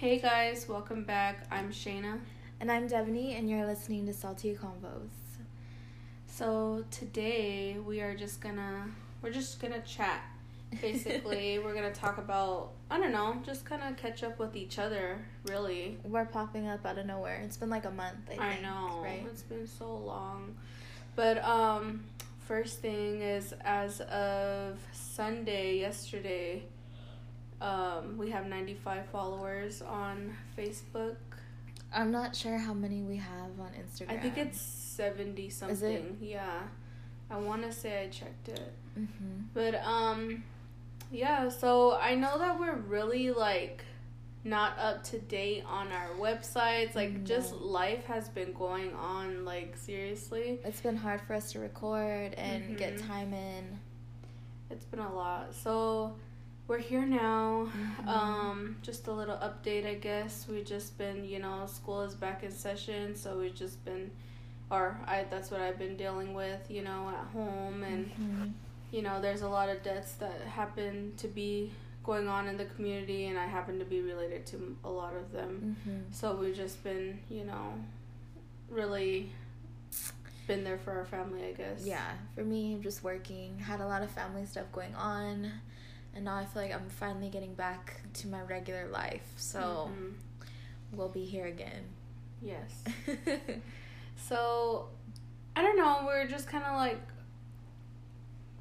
Hey guys, welcome back. I'm Shayna. And I'm Devaney, and you're listening to Salty Convos. So today we are just gonna we're just gonna chat. Basically, we're gonna talk about I don't know, just kind of catch up with each other. Really, We're popping up out of nowhere. It's been like a month. I, I think, know right? it's been so long, but um, first thing is as of Sunday yesterday, um, we have 95 followers on Facebook. I'm not sure how many we have on Instagram. I think it's 70 something. Yeah. I want to say I checked it. Mm-hmm. But um yeah, so I know that we're really like not up to date on our websites. Like just life has been going on like seriously. It's been hard for us to record and get Mhm. time in. It's been a lot. So we're here now. Mhm. Um just a little update, I guess. We've just been, you know, school is back in session, so we've just been or I that's what I've been dealing with, you know, at home and Mhm. you know, there's a lot of deaths that happen to be going on in the community, and I happen to be related to a lot of them. Mhm. So we've just been, you know, really been there for our family, I guess. Yeah, for me, just working, had a lot of family stuff going on, and now I feel like I'm finally getting back to my regular life. So Mhm. we'll be here again. Yes. So, I don't know. We're just kind of like,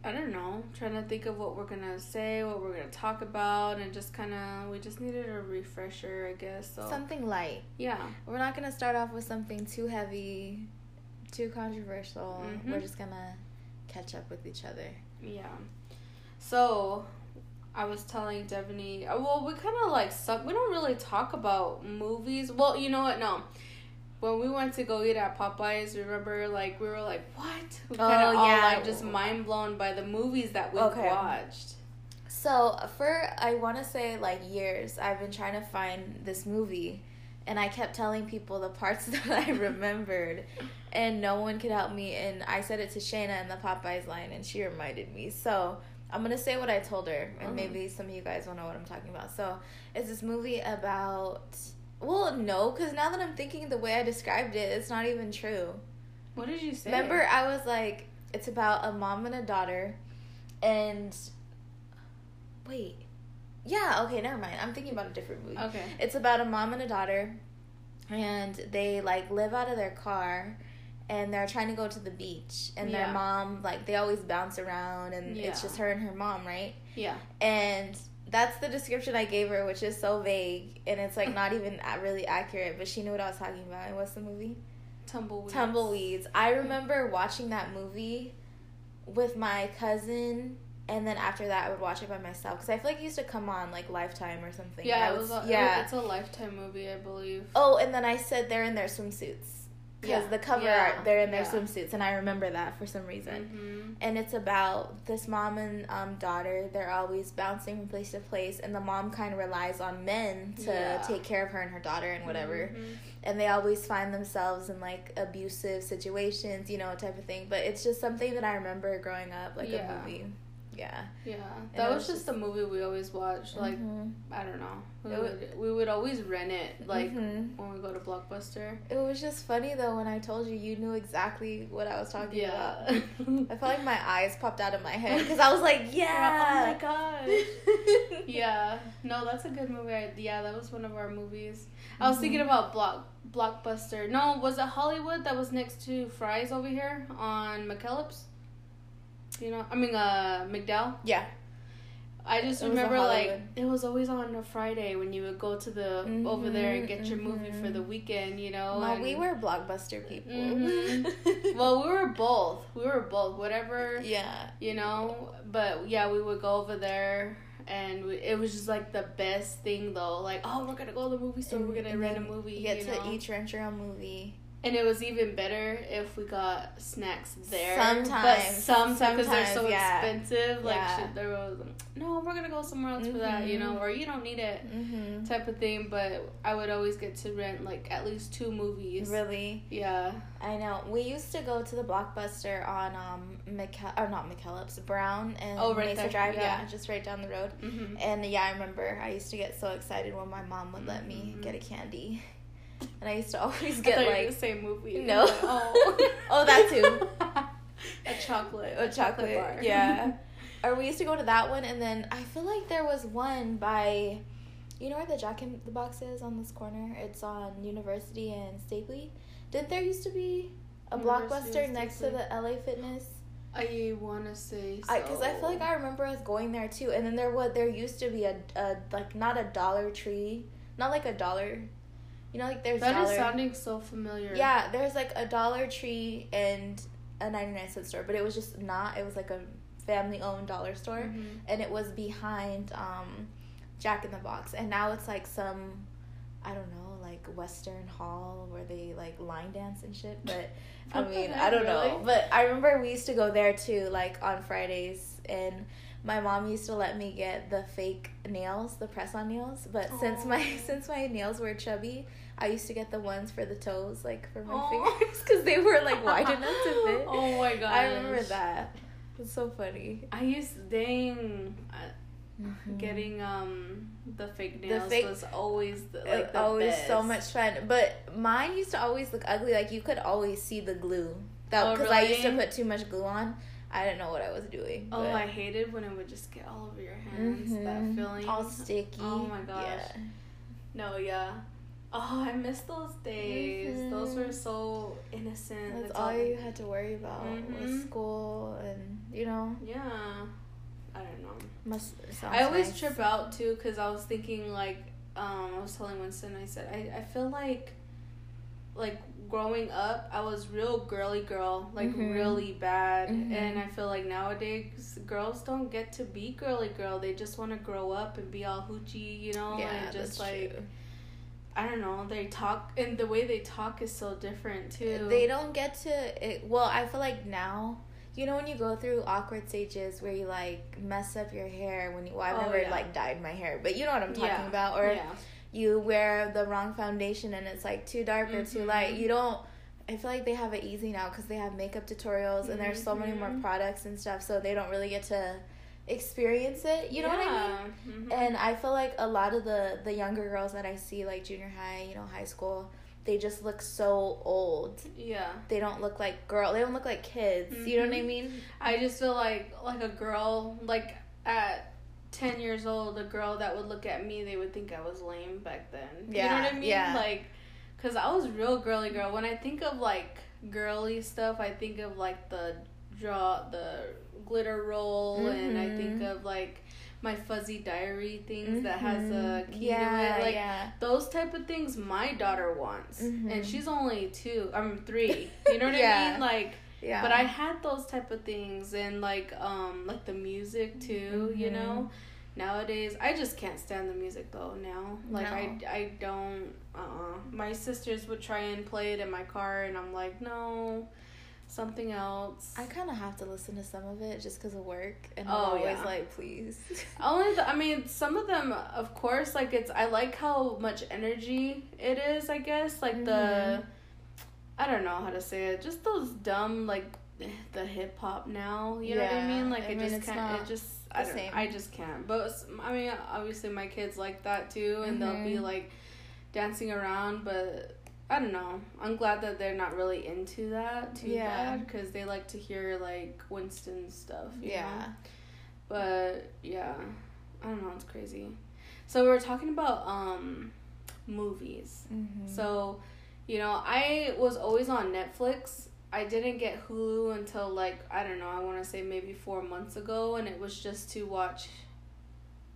I don't know, trying to think of what we're gonna say, what we're gonna talk about, and just kind of, we just needed a refresher, I guess. So, Something light. yeah. We're not gonna start off with something too heavy, too controversial. Mhm. We're just gonna catch up with each other. Yeah. So, I was telling Devaney, uh, well, we kind of like suck. We don't really talk about movies. Well, you know what? No. When we went to go eat at Popeyes, remember, like, we were like, what? We kind of Oh, all, yeah. like, just mind blown by the movies that we Okay. watched. So for I want to say like years, I've been trying to find this movie, and I kept telling people the parts that I remembered, and no one could help me. And I said it to Shayna in the Popeyes line, and she reminded me. So I'm gonna say what I told her, and Mhm. maybe some of you guys will know what I'm talking about. So it's this movie about. Well, no, because now that I'm thinking the way I described it, it's not even true. What did you say? Remember, I was like, it's about a mom and a daughter, and wait, yeah, okay, never mind. I'm thinking about a different movie. Okay. It's about a mom and a daughter, and they like live out of their car, and they're trying to go to the beach, and Yeah. their mom like they always bounce around, and it's just her and her mom, right? Yeah. And that's the description I gave her, which is so vague, and it's like not even really accurate. But she knew what I was talking about. And what's the movie? Tumbleweeds. Tumbleweeds. I remember watching that movie with my cousin, and then after that, I would watch it by myself because I feel like it used to come on like Lifetime or something. Yeah, I it was. A, yeah. It's a lifetime movie, I believe. oh, and then I said they're in their swimsuits because Yeah. the cover Yeah. art they're in their Yeah. swimsuits, and I remember that for some reason. hmm And it's about this mom and um, daughter. They're always bouncing from place to place, and the mom kind of relies on men to take care of her and her daughter and whatever Mhm. and they always find themselves in like abusive situations, you know, type of thing. But it's just something that I remember growing up, like a movie. Yeah. Yeah, And that was was just a movie we always watched. Like Mhm. I don't know, we It would we would always rent it like Mhm. when we go to Blockbuster. it was just funny though when I told you you knew exactly what I was talking Yeah. about. I felt like my eyes popped out of my head because I was like, Oh yeah. Oh my god. yeah. No, that's a good movie. I, yeah, that was one of our movies. I was thinking about Block Blockbuster. No, was it Hollywood that was next to Fry's over here on McKellips? You know, I mean, uh, McDowell. Yeah. I just It remember like it was always on a Friday when you would go to the over there and get your movie for the weekend, you know. No, and- we were blockbuster people. Mhm. well, we were both. We were both. Whatever, yeah. you know. But yeah, we would go over there, and we, it was just like the best thing though. Like, oh, we're gonna go to the movie store. We're gonna rent a movie. You get you to know? each rent your own movie. And it was even better if we got snacks there. Sometimes. But sometimes, because they're so yeah. expensive. Like, Yeah. shit, there was, no, we're going to go somewhere else for that, you know, Mhm. or you don't need it Mm-hmm. type of thing. But I would always get to rent, like, at least two movies. Really, Yeah. I know. We used to go to the Blockbuster on um McKe- or not McKellips, Brown and Oh, right Mesa there. Drive. Yeah, just right down the road. hmm And yeah, I remember I used to get so excited when my mom would let me get a candy, and I used to always get like the same movie. No. oh. Oh, that too. a chocolate. a chocolate. bar. Yeah. or we used to go to that one, and then I feel like there was one by, you know where the Jack in the Box is on this corner. It's on University and Stapley. Didn't there used to be a University Blockbuster next to the LA Fitness? I want to say so. I because I feel like I remember us going there too, and then there was there used to be a, a like not a Dollar Tree, not like a dollar, you know like there's That is dollar. sounding so familiar. Yeah, there's like a Dollar Tree and a ninety nine cent store, but it was just not. It was like a family owned dollar store, Mhm. and it was behind um, Jack in the Box, and now it's like some, I don't know, like Western Hall where they like line dance and shit. But I mean, I don't know. But I remember we used to go there too, like on Fridays, and my mom used to let me get the fake nails, the press on nails. But since my since my nails were chubby, I used to get the ones for the toes, like for my Aw. fingers, because they were like wide enough to fit. Oh my god. I remember that. It's so funny. I used dang uh, getting um the fake Mm-hmm. The nails fake- was always the, like the always best. so much fun. But mine used to always look ugly. Like you could always see the glue. That Oh, because I used to put too much glue on. I didn't know what I was doing. Oh, I hated when it would just get all over your hands. That Mhm. feeling. all sticky. Oh my gosh. Yeah. No, yeah. Oh, I miss those days. Those were Mhm. so innocent. That's all you had to worry about Mhm. was school, and you know, Yeah. I don't know. must. I always nice. trip out too because I was thinking like um I was telling Winston I said I, I feel like like growing up I was real girly girl like Mhm. really bad Mhm. and I feel like nowadays girls don't get to be girly girl they just want to grow up and be all hoochie you know Yeah, and just that's like true. I don't know they talk and the way they talk is so different too They don't get to. It, well, I feel like now. You know when you go through awkward stages where you like mess up your hair when you well, I've Oh, never yeah. like dyed my hair, but you know what I'm talking Yeah. about or yeah you wear the wrong foundation and it's like too dark or too light. You don't. I feel like they have it easy now because they have makeup tutorials and there's so many more Mhm. products and stuff, so they don't really get to experience it. You know what I mean? mean And I feel like a lot of the the younger girls that I see, like junior high, you know, high school, they just look so old. yeah They don't look like girl. They don't look like kids. You know what I Mhm. mean? I just feel like like a girl like at ten years old, a girl that would look at me, they would think I was lame back then. you know what I mean? yeah. Like, cause I was real girly girl. When I think of like girly stuff, I think of like the draw the glitter roll, and I think Mhm. of like my fuzzy diary things that has a Mhm. key yeah, to it. Like yeah. those type of things my daughter wants. Mhm. And she's only two I'm three. You know what I mean? Like Yeah. but I had those type of things and like um like the music too, you Mhm. know. Nowadays, I just can't stand the music though. Now, like I No. I don't. Uh, uh my sisters would try and play it in my car, and I'm like, no, something else. I kind of have to listen to some of it just because of work, and I'm Oh, always yeah. like, please. Only, the, I mean, some of them, of course, like it's. I like how much energy it is. I guess like the, Mhm. I don't know how to say it. Just those dumb like the hip hop now. You know what I mean? Like I it mean, just can't. It just I don't. same. I just can't. But I mean, obviously my kids like that too, and they'll be Mhm. like dancing around. But I don't know. I'm glad that they're not really into that too Yeah. bad because they like to hear like Winston stuff. you know? yeah. But yeah, I don't know. It's crazy. So we were talking about um movies. Mm-hmm. So, you know, I was always on Netflix. I didn't get Hulu until like I don't know. I want to say maybe four months ago, and it was just to watch.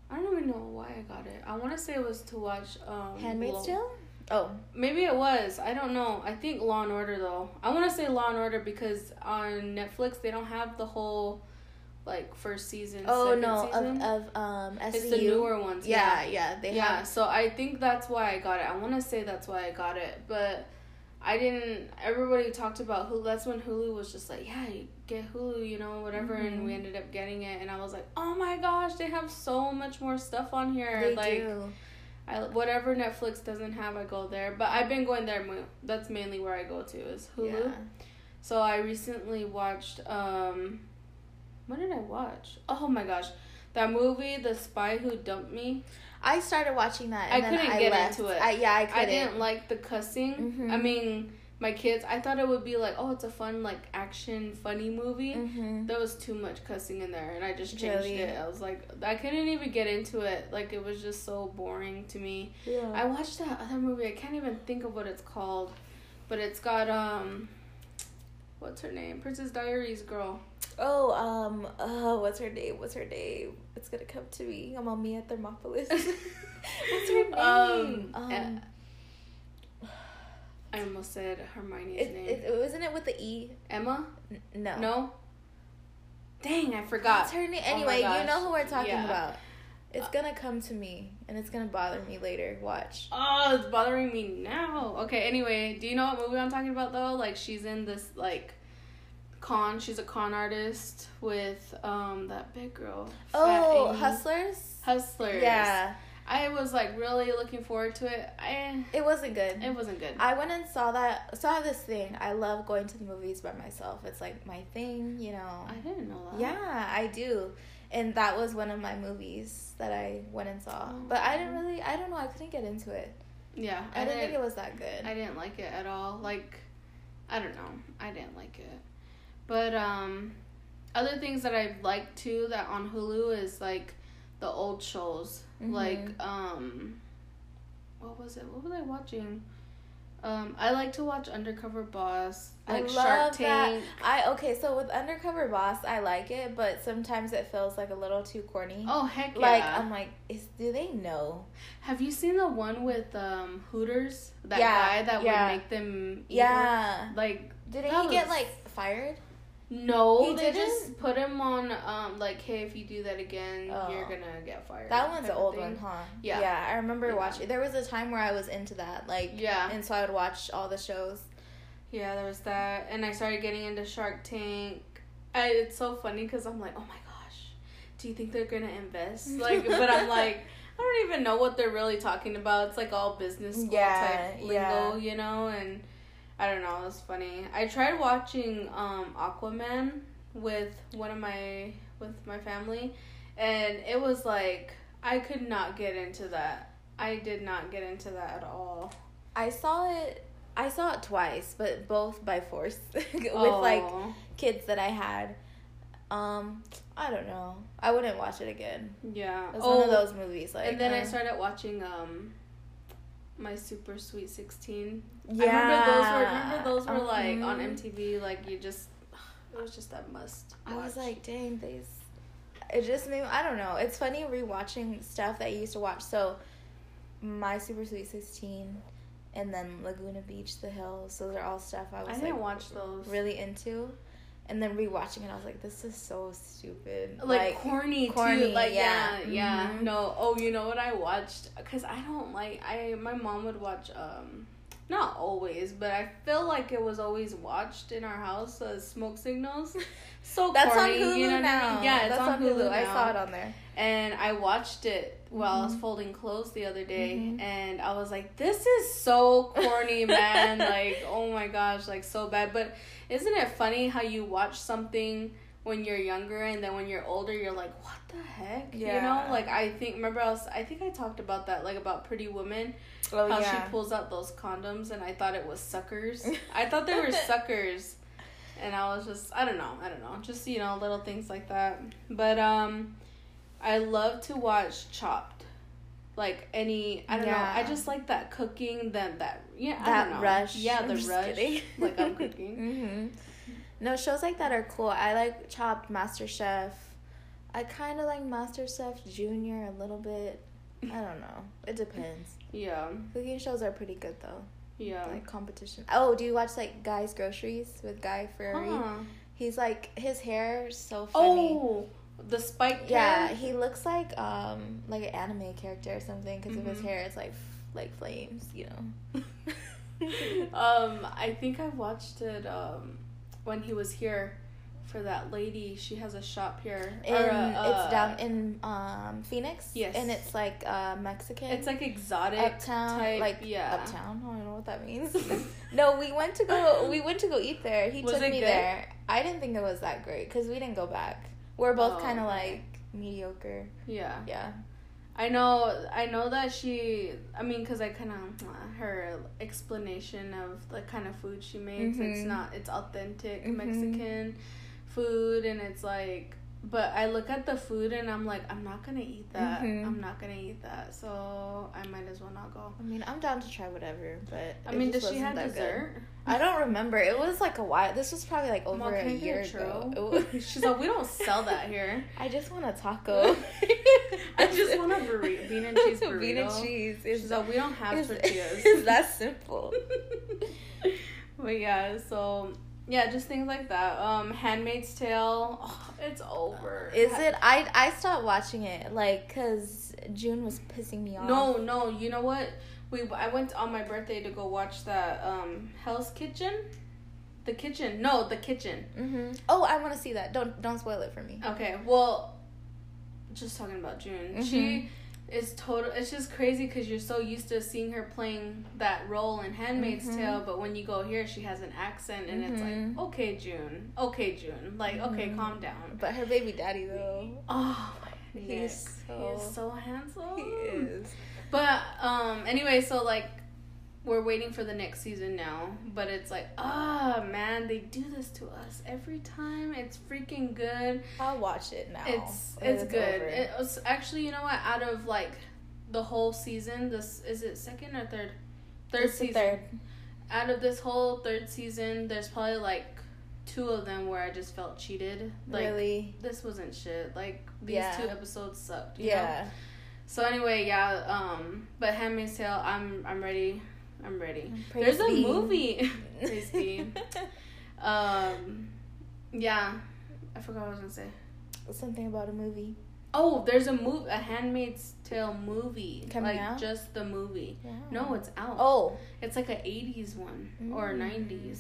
I don't even know why I got it. I want to say it was to watch. Um, Handmaid's Tale. Oh, Maybe it was. I don't know. I think Law and Order though. I want to say Law and Order because on Netflix they don't have the whole like first season. oh no, season. of of um SVU. it's the newer ones. Yeah, yeah, they yeah, have. so I think that's why I got it. I want to say that's why I got it, but I didn't. Everybody talked about Hulu. That's when Hulu was just like, yeah, you get Hulu, you know, whatever. And Mhm. we ended up getting it, and I was like, oh my gosh, they have so much more stuff on here. They like, do. I whatever Netflix doesn't have, I go there. But I've been going there. That's mainly where I go to is Hulu. Yeah. So I recently watched. um What did I watch? Oh my gosh, that movie, The Spy Who Dumped Me. I started watching that. I And then couldn't I get left. into it. I, yeah, I couldn't. I didn't like the cussing. Mhm. I mean, my kids. I thought it would be like, oh, it's a fun like action funny movie. Mm-hmm. There was too much cussing in there, and I just changed Really? it. I was like, I couldn't even get into it. Like it was just so boring to me. Yeah. I watched that other movie. I can't even think of what it's called, but it's got um, what's her name? Princess Diaries girl. oh, um, uh, what's her name? What's her name? It's gonna come to me. I'm on Mia Thermopolis. what's her name? Um, Um, eh, I almost said Hermione's it, name. it, wasn't it with the E? Emma? N- no. No. Dang, I forgot. What's her name? Oh Anyway, you know who we're talking Yeah. about. It's Uh, gonna come to me, and it's gonna bother me later. Watch. Oh, it's bothering me now. Okay, anyway, do you know what movie I'm talking about though? Like she's in this like con. She's a con artist with um that big girl. Oh, Amy. Hustlers. Hustlers. Yeah, I was like really looking forward to it. I it wasn't good. it wasn't good. I went and saw that. I this thing. I love going to the movies by myself. It's like my thing, you know. I didn't know that. Yeah, I do. And that was one of my movies that I went and saw. But I didn't really, I don't know, I couldn't get into it. Yeah, I, didn't think it was that good. I didn't like it at all. Like, I don't know. I didn't like it. But um, other things that I like too that on Hulu is like the old shows. Like Mhm. um, what was it? What was I watching? Um, I like to watch Undercover Boss, I love that. I okay, so with Undercover Boss, I like it, but sometimes it feels like a little too corny. Oh heck yeah! Like I'm like, is do they know? Have you seen the one with um Hooters? That Yeah, guy that yeah. would make them. eat Yeah. Like That he get like fired? No, He they didn't? just put him on um like, hey, if you do that again, Oh. you're gonna get fired. That one's an old thing. one, huh? Yeah. Yeah, I remember Yeah. watching. There was a time where I was into that, like, Yeah, and so I would watch all the shows. Yeah, there was that, and I started getting into Shark Tank. I, it's so funny because I'm like, oh my gosh, do you think they're gonna invest? Like, but I'm like, I don't even know what they're really talking about. It's like all business school Yeah, type lingo, yeah. you know, and I don't know. It's funny. I tried watching um Aquaman with one of my with my family, and it was like I could not get into that. I did not get into that at all. I saw it. I saw it twice, but both by force with like Oh, kids that I had. Um, I don't know. I wouldn't watch it again. yeah. It was oh, one of those movies. Like, and then I uh, started watching um my Super Sweet Sixteen. Yeah, I remember those were remember those were like on. MTV. Like you just it was just that must. I was like, dang, these. It just made. I don't know. It's funny rewatching stuff that you used to watch. So, my Super Sweet Sixteen, and then Laguna Beach, The Hills. So those are all stuff I was. I didn't like, watch those. Really into, and then rewatching it, I was like, this is so stupid. like, corny, corny, too. Like yeah, yeah. yeah. Mhm. No, oh, you know what I watched? Because I don't like. I my mom would watch. um Not always, but I feel like it was always watched in our house. Uh, smoke signals. So That's corny, on Hulu you know now. I mean? Yeah, it's that's on, Hulu. I now. saw it on there. and I watched it while I was Mhm. folding clothes the other day, Mhm. and I was like, "This is so corny, man! like, oh my gosh, like so bad." But isn't it funny how you watch something when you're younger, and then when you're older, you're like, "What the heck?" You know? Like I think remember I was I think I talked about that like about Pretty Woman, Oh how yeah. she pulls out those condoms, and I thought it was suckers. I thought they were suckers. And I was just I don't know, I don't know. Just, you know, little things like that. But um I love to watch Chopped. Like any I don't know. I just like that cooking, then that yeah, I that don't know. rush. Yeah, I'm the rush. kidding. like I'm cooking. hmm No shows like that are cool. I like Chopped, Master Chef. I kind of like Master Chef Junior a little bit. I don't know. It depends. Yeah. Cooking shows are pretty good though. Yeah. Like competition. Oh, do you watch like Guy's Groceries with Guy Fieri? Huh. He's like his hair is so funny. Oh, the spike Yeah, hair? he looks like um like an anime character or something because of his Mhm. hair. It's like like flames, you know. um, I think I watched it um when he was here for that lady. She has a shop here. In, Or, uh, it's down in um Phoenix. Yes. And it's like uh Mexican. It's like exotic uptown, type. like yeah. uptown. I don't know what that means. no, we went to go. We went to go eat there. He Was took me good? there. I didn't think it was that great because we didn't go back. We're both Oh, kind of okay. like mediocre. Yeah. Yeah. I know. I know that she. I mean, because I kind of her explanation of the kind of food she makes. It's Mhm. not. It's authentic Mhm. Mexican food, and it's like. But I look at the food and I'm like, I'm not gonna eat that. Mhm. I'm not gonna eat that. So I might as well not go. I mean, I'm down to try whatever, but I it mean, just does she wasn't have that good. dessert? I don't remember. It was like a while. This was probably like Mom, over can I a get year a ago. was- She's like, we don't sell that here. I just want a taco. I just want a burrito, bean and cheese burrito. Bean and cheese. It's, She's like, we don't have it's, tortillas. it's that simple. but yeah, so yeah, just things like that. Um, Handmaid's Tale, oh, it's over. Is it? I I stopped watching it like because June was pissing me off. No, no. You know what? We I went on my birthday to go watch that um Hell's Kitchen, the kitchen. No, the kitchen. Mm-hmm. Oh, I want to see that. Don't don't spoil it for me. Okay, well, just talking about June. Mhm. She is total. It's just crazy because you're so used to seeing her playing that role in *Handmaid's Mhm. Tale*, but when you go here, she has an accent, and it's Mhm. like, okay, June, okay, June, like, okay, Mhm. calm down. But her baby daddy though, Oh, He's Nick, so- he's so handsome. he is. But um, anyway, so like. We're waiting for the next season now, but it's like, ah, man, they do this to us every time. It's freaking good. I'll watch it now. It's when it's good. It was actually, you know what? Out of like the whole season, this is it second or third? Third It's season. third. Out of this whole third season, there's probably like two of them where I just felt cheated. Like really? this wasn't shit. Like these Yeah. two episodes sucked. you know? Yeah. So anyway, yeah. Um, but Handmaid's Tale, I'm I'm ready. I'm ready. Praise There's a movie. Praise be. Um, yeah. I forgot what I was gonna say. Something about a movie. Oh, there's a move, a Handmaid's Tale movie, Coming like out? just the movie. Yeah. No, it's out. Oh. it's like a '80s one or Mm. '90s,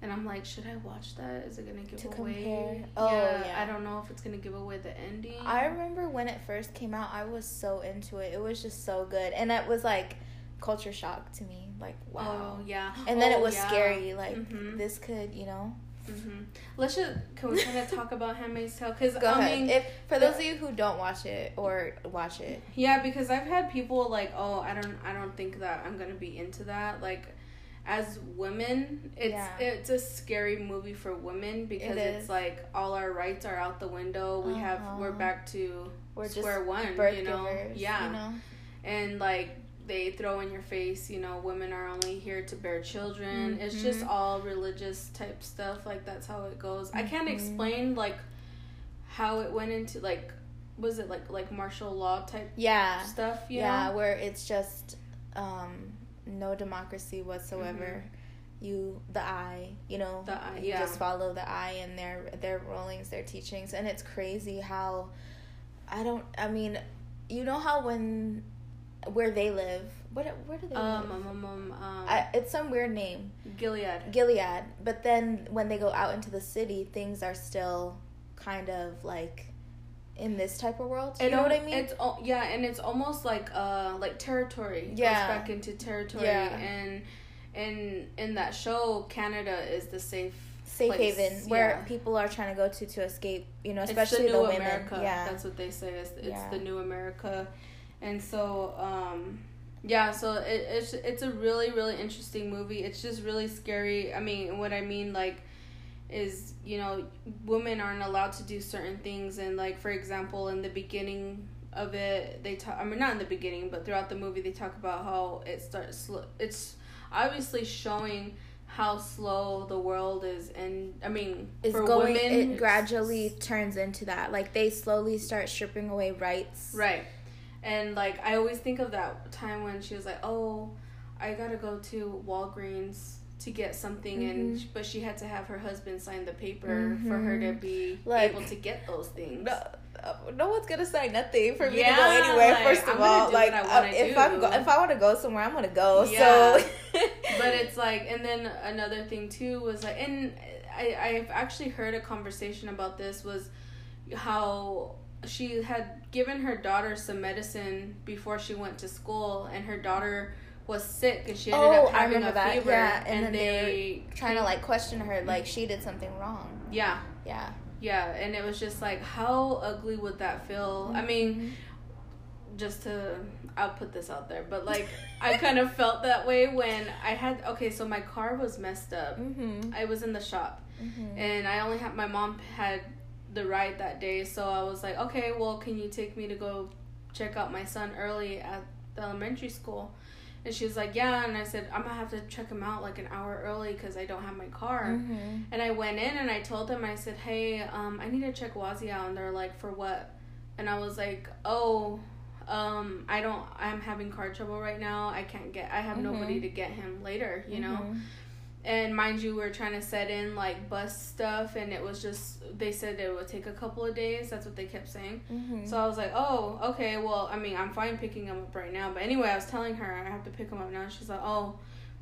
and I'm like, should I watch that? Is it gonna give To away? compare. Oh, yeah. I don't know if it's gonna give away the ending. I remember when it first came out, I was so into it. It was just so good. And it was like culture shock to me. Like, wow. Oh yeah. And then Oh, it was yeah. scary. Like, Mhm. this could, you know. Mhm. Let's just can we kind of talk about Handmaid's Tale? Because I ahead. mean, if For the- those of you who don't watch it or watch it, Yeah, because I've had people like, "Oh, I don't I don't think that I'm going to be into that." Like as women, it's Yeah. it's a scary movie for women because It it's like all our rights are out the window. We have we're Uh-huh. back to we're square one, you know. givers. yeah. You know? And like they throw in your face, you know, women are only here to bear children. It's just Mhm. all religious type stuff. Like that's how it goes. I can't Mhm. explain like how it went into like was it like like martial law type Yeah. stuff, you yeah, know? where it's just um, no democracy whatsoever. You, the eye, you know, Mm-hmm. The eye, you yeah. just follow the eye and their their rulings, their teachings, and it's crazy how I don't. I mean, you know how when where they live, what where do they Um, live? um, um, um, um I, it's some weird name, Gilead. Gilead. But then when they go out into the city, things are still kind of like in this type of world. You It know what I mean? It's yeah, and it's almost like uh like territory. Yeah. goes back into territory, Yeah. and in in that show, Canada is the safe safe place, haven where yeah. people are trying to go to to escape. You know, It's especially the the, new women. America. Yeah, that's what they say. It's, it's Yeah. the new America, and so um, yeah. So it, it's it's a really really interesting movie. It's just really scary. I mean, what I mean like is you know women aren't allowed to do certain things, and like for example, in the beginning of it, they talk. I mean, not in the beginning, but throughout the movie, they talk about how it starts. It's obviously showing how slow the world is and i mean it's for going. women it gradually turns into that. Like they slowly start stripping away rights. Right. And like I always think of that time when she was like, "Oh, I got to go to Walgreens to get something and Mhm. but she had to have her husband sign the paper for her to Mhm. be Like- able to get those things." No, uh, no one's gonna sign nothing for me to go anywhere. like, first I'm of all, do like I uh, if do. I'm go- if I want to go somewhere, I'm gonna go. Yeah. So, but it's like, and then another thing too was like, and I I've actually heard a conversation about this was how she had given her daughter some medicine before she went to school, and her daughter was sick and she ended Oh, up having a that, fever yeah, and and, they they Trying to like question her, like she did something wrong. yeah Yeah. yeah and it was just like how ugly would that feel i mean just to i'll put this out there but like i kind of felt that way when i had okay so my car was messed up Mm-hmm. i was in the shop mm-hmm. and i only had my mom had the ride that day so i was like okay well can you take me to go check out my son early at the elementary school and she was like yeah and i said i'm gonna have to check him out like an hour early because i don't have my car Mm-hmm. and I went in and I told them, I said, hey, um, I need to check Wazi out. And they're like, for what? And I was like, oh, um, I don't, I'm having car trouble right now. I can't get, I have nobody Mhm. to get him later, you know? And mind you, we are trying to set in like bus stuff and it was just, they said it would take a couple of days. That's what they kept saying. Mm-hmm. So I was like, oh, okay, well, I mean, I'm fine picking them up right now. But anyway, I was telling her I have to pick them up now. She's like, oh,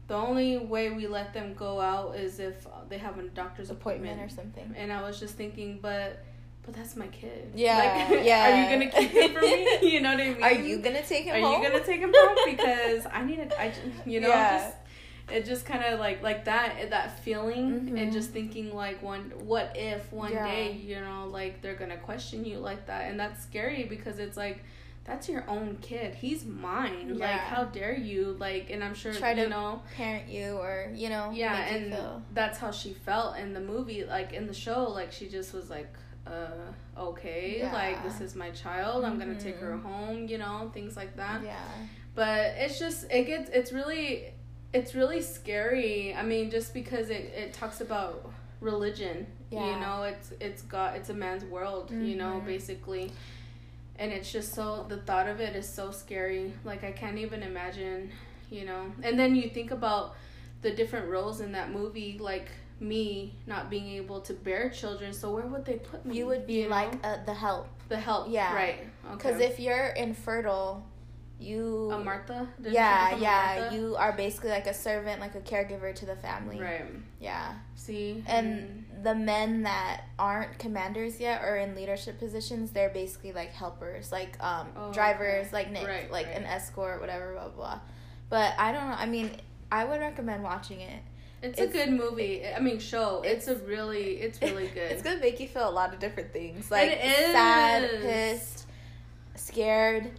the only way we let them go out is if they have a doctor's appointment appointment. or something. And I was just thinking, but but that's my kid. Yeah, Like, yeah. Are you gonna keep him for me? You know what I mean? Are you gonna take him Are home? you gonna take him home? Because I need it. I you know, Yeah. just it just kind of like like that that feeling Mhm. and just thinking like one what if one Yeah. day you know like they're gonna question you like that and that's scary because it's like that's your own kid he's mine like how dare you like and i'm sure Try you to know Parent you or you know. yeah and that's how she felt in the movie like in the show like she just was like uh okay Yeah. like this is my child i'm gonna take her Mhm. home you know things like that Yeah. but it's just it gets it's really it's really scary. I mean just because it, it talks about religion you know it's it's got it's a man's world you know Mhm. basically. And it's just so the thought of it is so scary. Like i can't even imagine you know. And then you think about the different roles in that movie like me not being able to bear children so where would they put me You would be know? like uh, the help. The help yeah. right because okay if you're infertile, you. a martha Didn't yeah, yeah. Martha? You are basically like a servant, like a caregiver to the family. right Yeah. see And the men that aren't commanders yet or in leadership positions, they're basically like helpers, like um Oh, drivers, okay. like Nick, Right, like right. an escort, whatever, blah blah. blah. But I don't know. I mean, I would recommend watching it. It's, It's- a good movie. I mean, show. It's, a really, it's really good. It's gonna make you feel a lot of different things, like It is. sad, pissed, scared,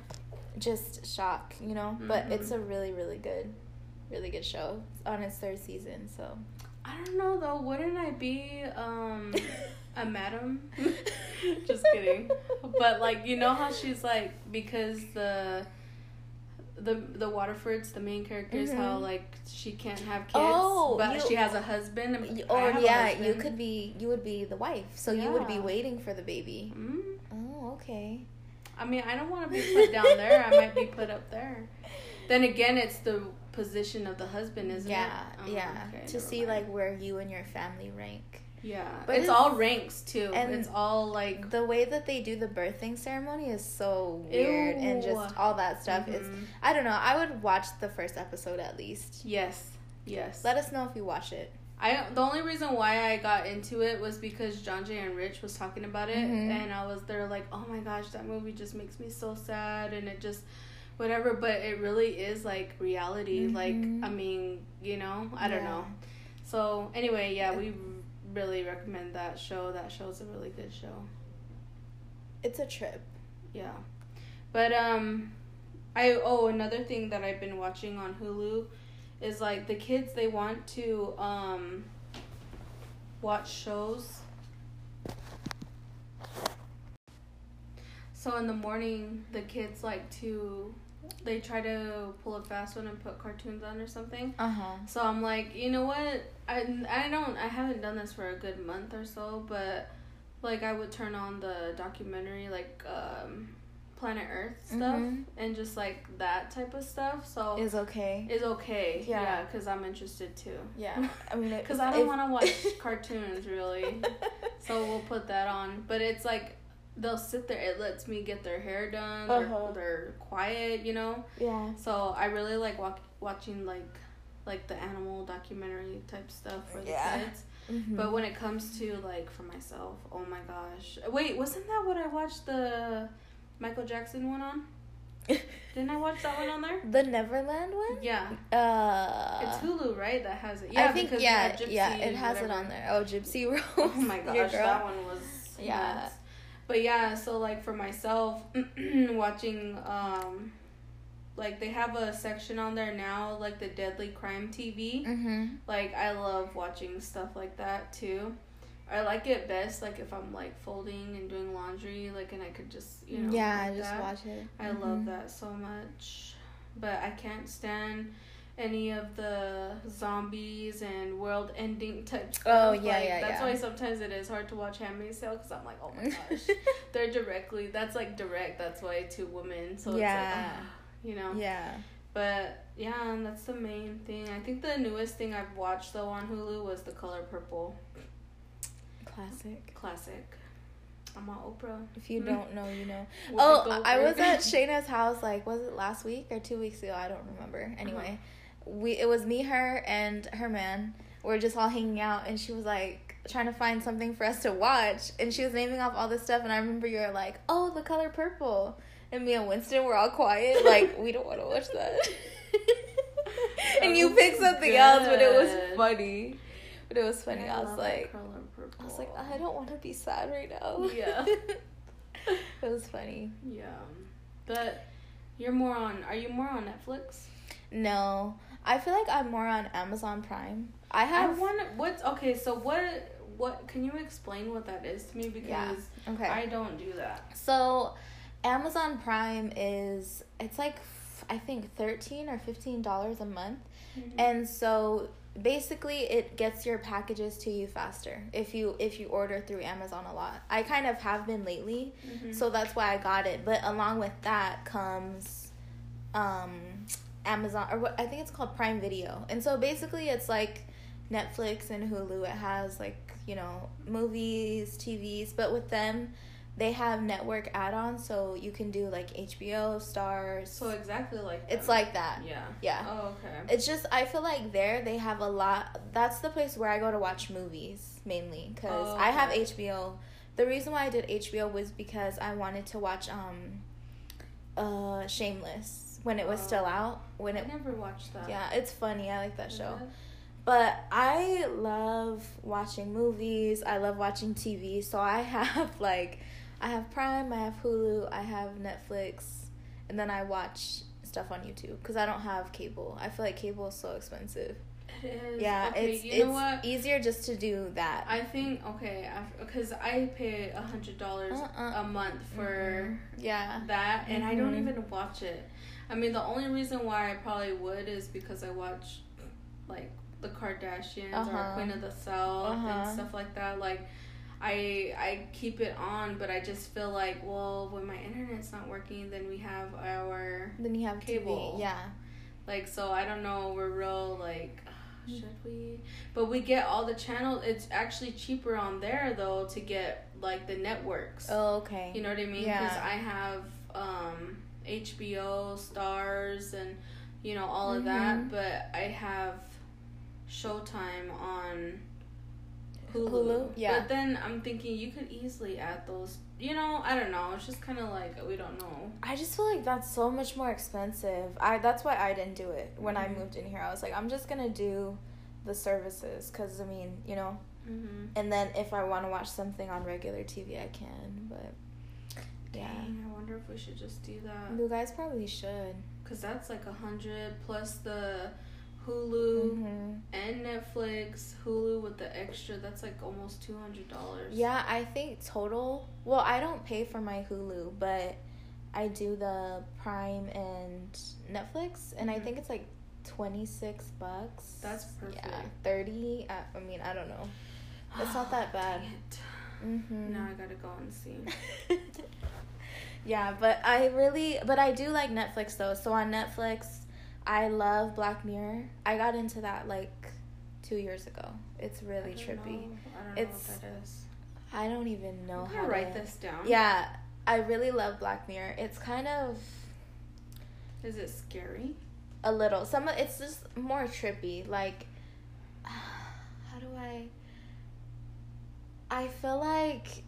just shock, you know. But Mhm. it's a really, really good, really good show. It's on its third season, so. I don't know though. Wouldn't I be um a madam? Just kidding. But like, you know how she's like because the. The the Waterfords, the main characters, how Mhm. like she can't have kids, Oh, but you- she has a husband. I You- I Or have a yeah, you could be you would be the wife, so you would be waiting for the baby. Mm, Oh, okay. I mean, I don't want to be put down there. I might be put up there. Then again, it's the position of the husband, isn't yeah, it? Oh, yeah. okay, to see mind. like where you and your family rank. Yeah, But it's, it's- all ranks too. and it's all like The way that they do the birthing ceremony is so weird, and just all that stuff is. mhm. I don't know. I would watch the first episode at least. yes, yes. Let us know if you watch it. I the only reason why I got into it was because John Jay and Rich was talking about it, Mhm. and I was there like, oh my gosh, that movie just makes me so sad, and it just whatever. But it really is like reality. Like Mhm. I mean, you know, I don't know. So anyway, yeah, we really recommend that show. That show is a really good show. It's a trip. Yeah. But um I oh another thing that I've been watching on Hulu is like the kids they want to um watch shows. So in the morning the kids like to they try to pull a fast one and put cartoons on or something. Uh huh. So I'm like, you know what? I, I don't I haven't done this for a good month or so, but like I would turn on the documentary like um Planet Earth stuff Mhm. and just like that type of stuff. So Is okay. it's okay. Yeah. Yeah, cuz I'm interested too. Yeah. I mean, Cuz I don't want to watch cartoons really. So we'll put that on, but it's like they'll sit there it lets me get their hair done. They're, Uh-huh. they're quiet, you know. yeah. So I really like walk, watching like like the animal documentary type stuff for the Yeah. kids. Mhm. But when it comes to like for myself, oh my gosh! Wait, wasn't that what I watched the Michael Jackson one on? Didn't I watch that one on there? the Neverland one. Yeah, Uh, it's Hulu, right? That has it. Yeah, I think because yeah, Gypsy yeah, it has it on there. Oh, Gypsy Rose. Oh my gosh, that one was Yeah. nuts. But yeah, so like for myself, watching um, like they have a section on there now, like the Deadly Crime TV. Mhm. Like I love watching stuff like that too. I like it best like if I'm like folding and doing laundry, like and I could just you know yeah, like just that. watch it. I Mhm. love that so much. But I can't stand any of the zombies and world ending type stuff. Oh, yeah, Like, yeah, That's yeah. why sometimes it is hard to watch Handmaid's Tale because I'm like, oh my gosh. They're directly, that's like direct. That's why to women. So Yeah. it's like, ah, you know? yeah. But yeah, and that's the main thing. I think the newest thing I've watched though on Hulu was The Color Purple Classic. classic. I'm on Oprah. If you Mm. don't know, you know. Oh, I was at Shayna's house like was it last week or two weeks ago? I don't remember. Anyway, we it was me, her, and her man. We are just all hanging out, and she was like trying to find something for us to watch, and she was naming off all this stuff, and I remember you were like, "Oh, The Color Purple," and me and Winston were all quiet, like we don't want to watch that. and you was picked something else, but it was funny. But it was funny. I, was love like, I was like, I don't want to be sad right now. Yeah. it was funny. Yeah, but you're more on. Are you more on Netflix? No, I feel like I'm more on Amazon Prime. I I have want. What's okay? So what? What can you explain what that is to me? Because Yeah. okay. I don't do that. so, Amazon Prime is it's like f- I think thirteen or fifteen dollars a month, Mm-hmm. and so basically it gets your packages to you faster if you if you order through Amazon a lot. I kind of have been lately, Mhm. so that's why I got it. But along with that comes um Amazon or what I think it's called Prime Video. And so basically it's like Netflix and Hulu. It has like, you know, movies, TVs, but with them they have network add-ons so you can do like HBO, Starz. so exactly like it's like that. yeah. Yeah. Oh okay. It's just I feel like there they have a lot. That's the place where I go to watch movies mainly because Oh, I have. HBO. The reason why I did HBO was because I wanted to watch um, uh, Shameless when it was Oh. still out. When I it never watched that. yeah, it's funny. I like that Is show. it? But I love watching movies. I love watching TV. So I have like, I have Prime, I have Hulu, I have Netflix, and then I watch stuff on YouTube because I don't have cable. I feel like cable is so expensive. It is. Yeah, okay, it's you it's know what? easier just to do that. I think okay, because I pay a hundred dollars Uh-uh. a month for Mhm. yeah. that, and I don't Mhm. even watch it. I mean, the only reason why I probably would is because I watch like the Kardashians Uh-huh. or Queen of the South Uh-huh. and stuff like that. Like, I I keep it on, but I just feel like, well, when my internet's not working, then we have our Then you have Cable. TV. Yeah. like. So I don't know. We're real like. Mm. Should we? But we get all the channels. It's actually cheaper on there though to get like the networks. Oh, okay. You know what I mean? Yeah. Because I have um, HBO, Starz, and you know all of that, Mhm. but I have Showtime on Hulu. Hulu, yeah. But then I'm thinking you could easily add those. You know, I don't know. It's just kind of like we don't know. I just feel like that's so much more expensive. I that's why I didn't do it when I Mhm. moved in here. I was like, I'm just gonna do the services because I mean, you know. Mm-hmm. And then if I want to watch something on regular TV, I can. But yeah, Dang, I wonder if we should just do that. you guys probably should. Cause that's like a hundred plus the Hulu hmm and Netflix. Hulu with the extra, that's like almost two hundred dollars. Yeah, I think total. Well, I don't pay for my Hulu, but I do the Prime and Netflix, and I Mhm. think it's like twenty six bucks. That's perfect. Yeah, thirty. I, I mean, I don't know. It's not that bad. Mm-hmm. Now I gotta go and see. yeah, but I really, but I do like Netflix though. So on Netflix, I love Black Mirror. I got into that like two years ago. It's really trippy. know. I don't It's- know what that is. I don't even know I'm how gonna write this down. Yeah, I really love Black Mirror. It's kind of Is it scary? a little. Some of it's just more trippy. Like, how do I? I feel like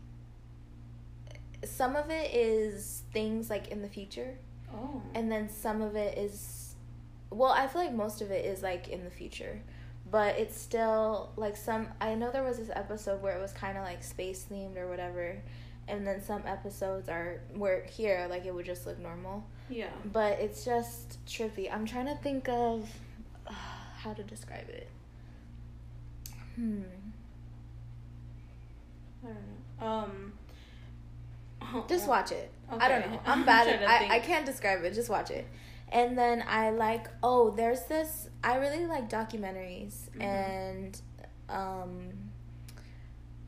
some of it is things like in the future, Oh. and then some of it is, well, I feel like most of it is like in the future, but it's still like some. I know there was this episode where it was kind of like space themed or whatever, and then some episodes are where here like it would just look normal yeah. but it's just trippy. I'm trying to think of uh, how to describe it. Hmm. I don't know. Um. Just watch it. I don't know. I'm bad at I. I can't describe it. Just watch it. And then I like oh, there's this I really like documentaries Mhm. and um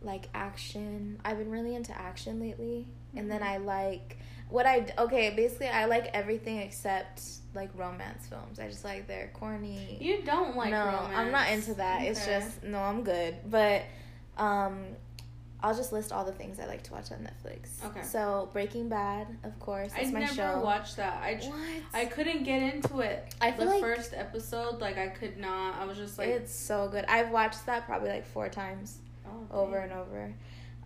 like action. I've been really into action lately. And then Mhm. I like what I okay, basically I like everything except like romance films. I just like they're corny. You don't like no, romance. I'm not into that. It's just no, I'm good. But um I'll just list all the things I like to watch on Netflix. Okay. So Breaking Bad, of course, I my never show. watched that. I j- what? I couldn't get into it. I the like- first episode, like I could not. I was just like, it's so good. I've watched that probably like four times, oh, over and over.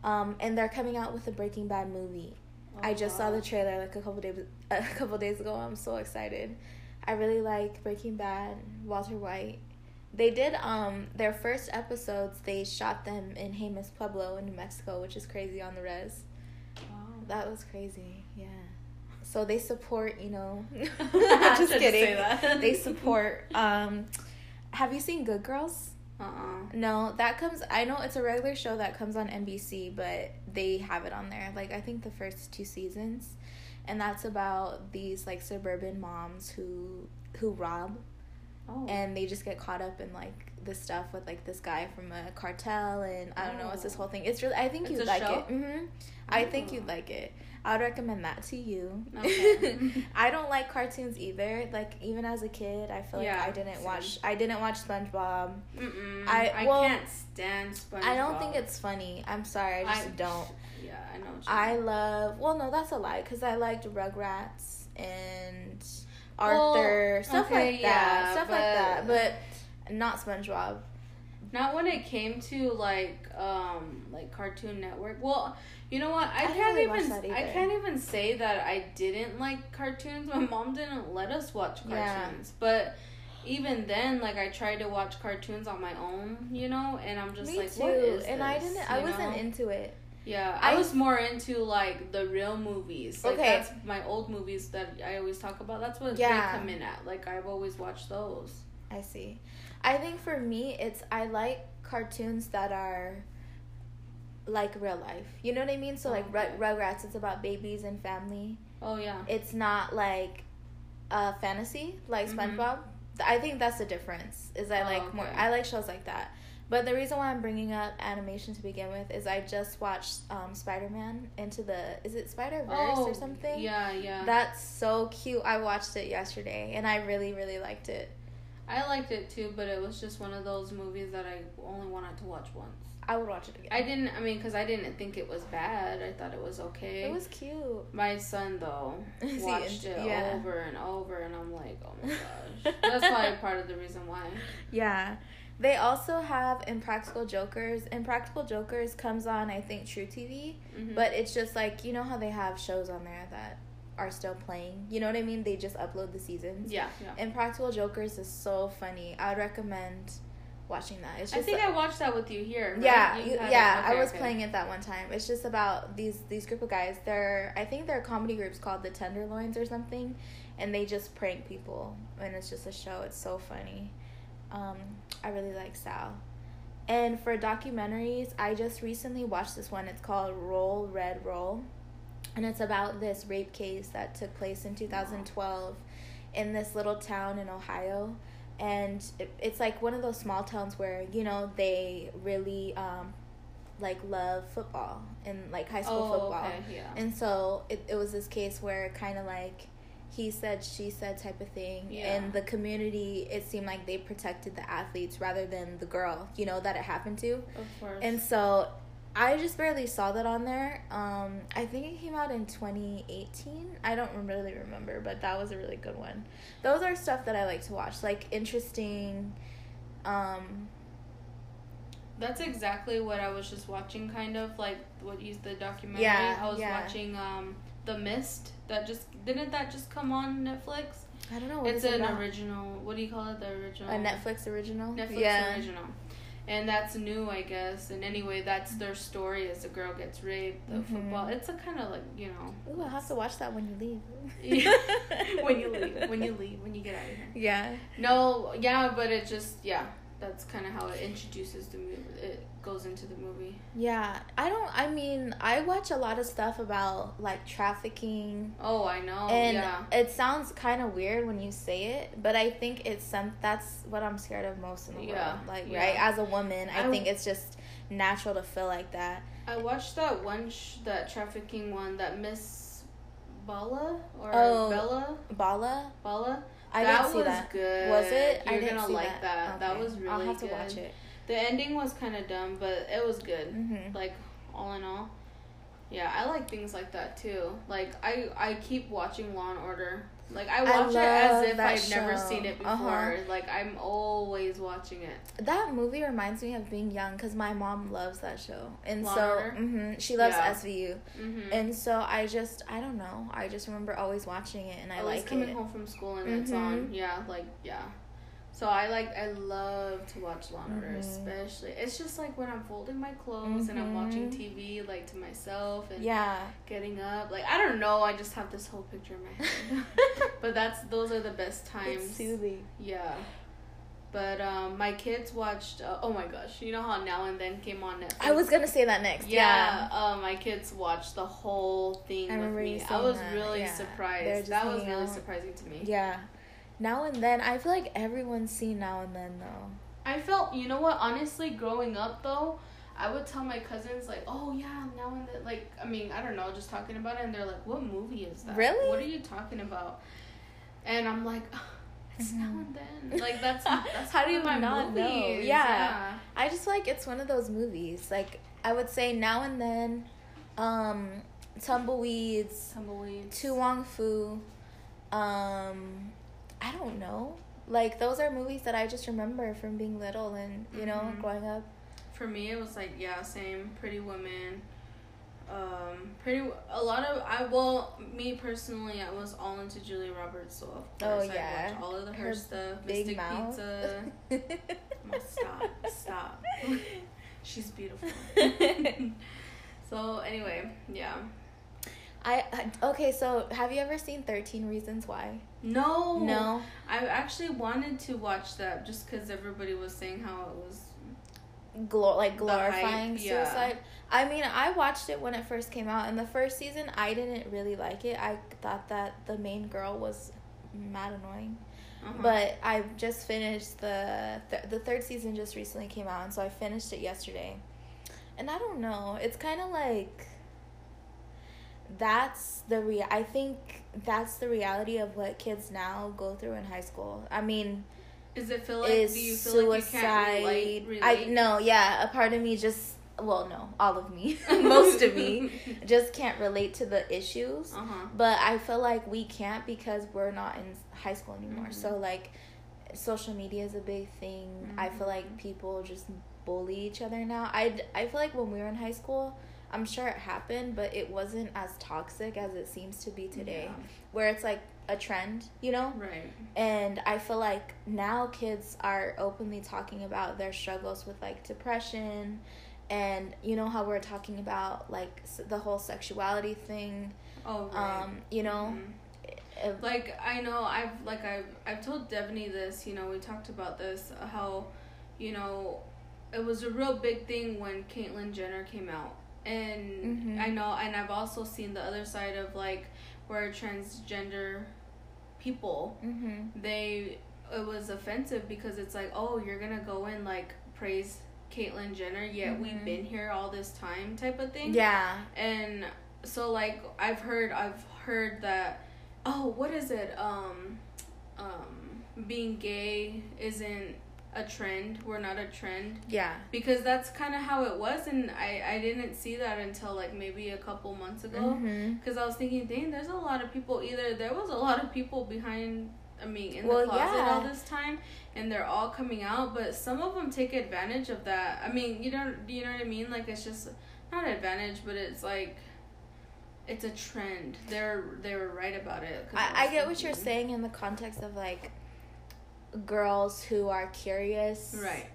Um, and they're coming out with a Breaking Bad movie. Oh, I just saw the trailer like a couple days a couple days ago. I'm so excited. I really like Breaking Bad. Walter White. They did um their first episodes. They shot them in Jemez Pueblo in New Mexico, which is crazy on the res. Wow. That was crazy. Yeah. So they support, you know. Just kidding. they support. Um, have you seen Good Girls? Uh-uh. No, that comes. I know it's a regular show that comes on NBC, but they have it on there. Like I think the first two seasons, and that's about these like suburban moms who who rob, Oh. and they just get caught up in like this stuff with like this guy from a cartel, and I don't know. It's this Oh. whole thing. It's really. I think It's you'd like show? it. hmm I think Oh. you'd like it. I would recommend that to you. Okay. I don't like cartoons either. Like even as a kid, I feel like I didn't same. watch. I didn't watch SpongeBob. Mm-mm. I- I, can't stand SpongeBob. I don't think it's funny. I'm sorry, I just I- don't. Yeah, I know. I mean. love. Well, no, that's a lie because I liked Rugrats and Well, Arthur, stuff okay, like that, yeah, stuff like that, but not SpongeBob. Not when it came to like um like Cartoon Network. Well, you know what? I, I can't really even I can't even say that I didn't like cartoons. My mom didn't let us watch Yeah. cartoons. But even then like I tried to watch cartoons on my own, you know, and I'm just Me like too. what is and I didn't. I you wasn't know? into it. Yeah, I, I- was more into like the real movies. Like Okay. that's my old movies that I always talk about. That's what Yeah. they come in at. Like I've always watched those. I see. I think for me, it's I like cartoons that are like real life. You know what I mean? So like Okay. Rug- Rugrats, it's about babies and family. Oh yeah. It's not like a fantasy like Mhm. SpongeBob. I think that's the difference. Is I Oh, like more. I like shows like that. But the reason why I'm bringing up animation to begin with is I just watched um, Spider Man into the is it Spider Verse or something? Oh, Yeah, yeah. That's so cute. I watched it yesterday and I really really liked it. I liked it too, but it was just one of those movies that I only wanted to watch once. I would watch it again. I didn't. I mean, because I didn't think it was bad. I thought it was okay. It was cute. My son though See, watched it yeah. over and over, and I'm like, oh my gosh. That's probably part of the reason why. Yeah. They also have Impractical Jokers. Impractical Jokers comes on, I think, truTV, Mhm. but it's just like, you know how they have shows on there that are still playing? You know what I mean? They just upload the seasons. yeah, yeah. Impractical Jokers is so funny. I would recommend watching that. It's I think like- I watched that with you here. right? yeah, you- yeah. Okay, I was okay. playing it that one time. It's just about these these group of guys. They're I think they're comedy groups called the Tenderloins or something, and they just prank people, and it's just a show. It's so funny. Um, I really like Sal. And for documentaries, I just recently watched this one. It's called Roll Red Roll, and it's about this rape case that took place in 2012 in this little town in Ohio and it's like one of those small towns where you know they really um like love football and like high school Oh, football okay, yeah. and so it, it was this case where kind of like he said she said type of thing Yeah. and the community it seemed like they protected the athletes rather than the girl you know that it happened to of course. and so I just barely saw that on there. Um, I think it came out in 2018. I don't really remember, but that was a really good one. Those are stuff that I like to watch, like interesting. Um, That's exactly what I was just watching, kind of like what you the documentary. Yeah, I was yeah. watching um The Mist. That just didn't that just come on Netflix? I don't know. What it's is it an about? original. What do you call it? The original. A Netflix original. Netflix yeah. original. And that's new, I guess. And anyway, that's their story as a girl gets raped. The Mhm. football. It's a kind of like you know. Ooh, I'll have to watch that when you leave. When you leave, when you leave, when you get out of here. Yeah. No, yeah, but it just yeah, that's kind of how it introduces the movie. It goes into the movie. Yeah. I don't. I mean, I watch a lot of stuff about like trafficking. Oh, I know. and yeah. it sounds kind of weird when you say it, but I think it's some. That's what I'm scared of most in the Yeah, world. Like, yeah. right? As a woman, I, I- think it's just natural to feel like that. I watched that one, sh- that trafficking one, that Miss Bala or Oh. Bella Bala. Bala. I that didn't see was that. good. Was it? You're I didn't gonna like that. That Okay. was really good. I'll have good. to watch it. The ending was kind of dumb, but it was good. hmm Like all in all, yeah, I like things like that too. Like I, I keep watching Law and Order. Like I I watch it as if I've never seen it before. Uh-huh. Like I'm always watching it. That movie reminds me of being young because my mom loves that show, and so and Order? hmm she loves Yeah. SVU, Mm-hmm. and so I just I don't know I just remember always watching it and I I was like coming it. home from school and it's Mhm. on. Yeah, like yeah. So I like I love to watch Law and Order, Mhm. especially. It's just like when I'm folding my clothes and I'm watching Mhm. TV, like to myself and Yeah. getting up. Like I don't know, I just have this whole picture in my head. but that's those are the best times. It's soothing. Yeah. But um, my kids watched. Uh, oh my gosh! You know how Now and Then came on Netflix. I was gonna say that next. Yeah, Yeah. uh, my kids watched the whole thing I with me. I was that, really yeah. Surprised. That was really out. surprising to me. Yeah. Now and then, I feel like everyone's seen now and then though. I felt, you know what? Honestly, growing up though, I would tell my cousins like, "Oh yeah, now and then." Like, I mean, I don't know, just talking about it, and they're like, "What movie is that? Really? What are you talking about?" And I'm like, "Ugh, "It's now Mhm. and then." Like that's that's How do you my not know? movies. Yeah. I just like it's one of those movies. Like I would say now and then, um, Tumbleweeds, Tumbleweeds. To Wong Foo, um, I don't know. Like those are movies that I just remember from being little and you know Mhm. growing up. For me, it was like yeah, same. Pretty Woman. Um, pretty a lot of I well me personally I was all into Julia Roberts so of Oh, yeah. I watched all of the, her, Her stuff Big Mystic mouth. Pizza Oh, stop stop she's beautiful so anyway yeah I okay. So have you ever seen Thirteen Reasons Why? no No. I actually wanted to watch that just because everybody was saying how it was Glor- like hype, glorifying yeah. suicide. I mean, I watched it when it first came out, and the first season I didn't really like it. I thought that the main girl was mad annoying. uh-huh. But I just finished the th- the third season just recently came out, and so I finished it yesterday. And I don't know, it's kind of like that's the rea- I think that's the reality of what kids now go through in high school. I mean, is it feel like is do you feel suicide. like you can't relate, relate? I no, yeah. A part of me just well, no, all of me, most of me, just can't relate to the issues. Uh huh. But I feel like we can't because we're not in high school anymore. Mhm. So like, social media is a big thing. I feel Mhm. like people just bully each other now. I I feel like when we were in high school. I'm sure it happened, but it wasn't as toxic as it seems to be today, where it's like a trend, you know? Right. And I feel like now kids are openly talking about their struggles with like depression and you know how we're talking about like s- the whole sexuality thing. Oh right. Um, you know, Mhm. uh, like I know I've like I've I've told Devaney this. You know, we talked about this how, you know, it was a real big thing when Caitlyn Jenner came out, and Mhm. I know, and I've also seen the other side of like where transgender people mhm. they it was offensive because it's like oh you're gonna go and like praise Caitlyn Jenner yet we've Mhm. been here all this time type of thing Yeah. and so like I've heard I've heard that oh what is it um um being gay isn't a trend. We're not a trend. Yeah. Because that's kind of how it was, and I I didn't see that until like maybe a couple months ago. Because Mm-hmm. I was thinking, dang, there's a lot of people. Either there was a lot of people behind. I mean, in Well, the closet yeah. all this time, and they're all coming out. But some of them take advantage of that. I mean, you don't. You know what I mean? Like it's just not advantage, but it's like. It's a trend. They're they were right about it. I, I get what you're saying in the context of like girls who are curious Right.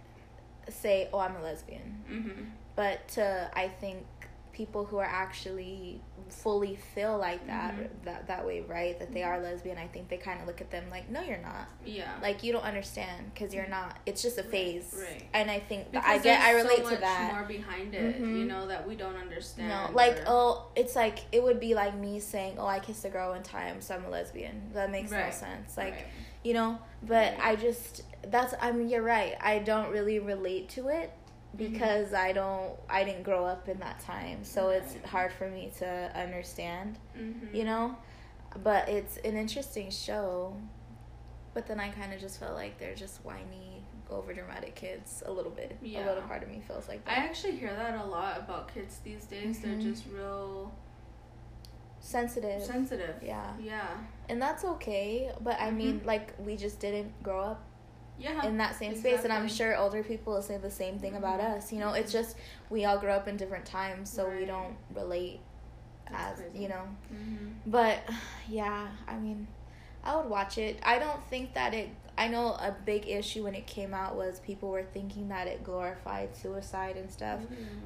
say, "Oh, I'm a lesbian," Mm-hmm. but to I think people who are actually fully feel like that Mhm. that that way, right? That they are lesbian. I think they kind of look at them like, "No, you're not." Yeah. Like you don't understand because you're not. It's just a phase, right. and I think Because I get. I there's relate so to much that. More behind it, Mhm. you know, that we don't understand. No, like or- oh, it's like it would be like me saying, "Oh, I kissed a girl one time, so I'm a lesbian." That makes no Right. sense. Like Right. you know, but Right. I just that's I mean you're right. I don't really relate to it Mm-hmm. because I don't I didn't grow up in that time, so it's hard for me to understand. Mhm. You know, but it's an interesting show. But then I kind of just felt like they're just whiny, over dramatic kids a little bit. Yeah. A little part of me feels like I actually hear that a lot about kids these days. Mhm. They're just real Sensitive. sensitive. Yeah. Yeah. and that's okay but i mean Mhm. like we just didn't grow up Yeah. in that same space and i'm sure older people will say the same thing about Mhm. us you know it's just we all grew up in different times so we don't relate That's as crazy. you know hmm but yeah i mean i would watch it i don't think that it i know a big issue when it came out was people were thinking that it glorified suicide and stuff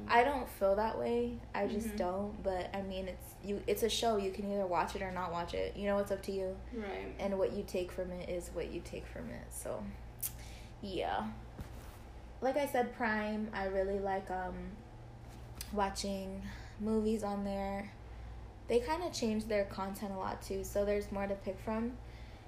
I don't feel that way. I just Mhm. don't. But I mean, it's you. It's a show. You can either watch it or not watch it. You know, it's up to you. Right. And what you take from it is what you take from it. So, yeah. Like I said, Prime. I really like um watching movies on there. They kind of change their content a lot too, so there's more to pick from.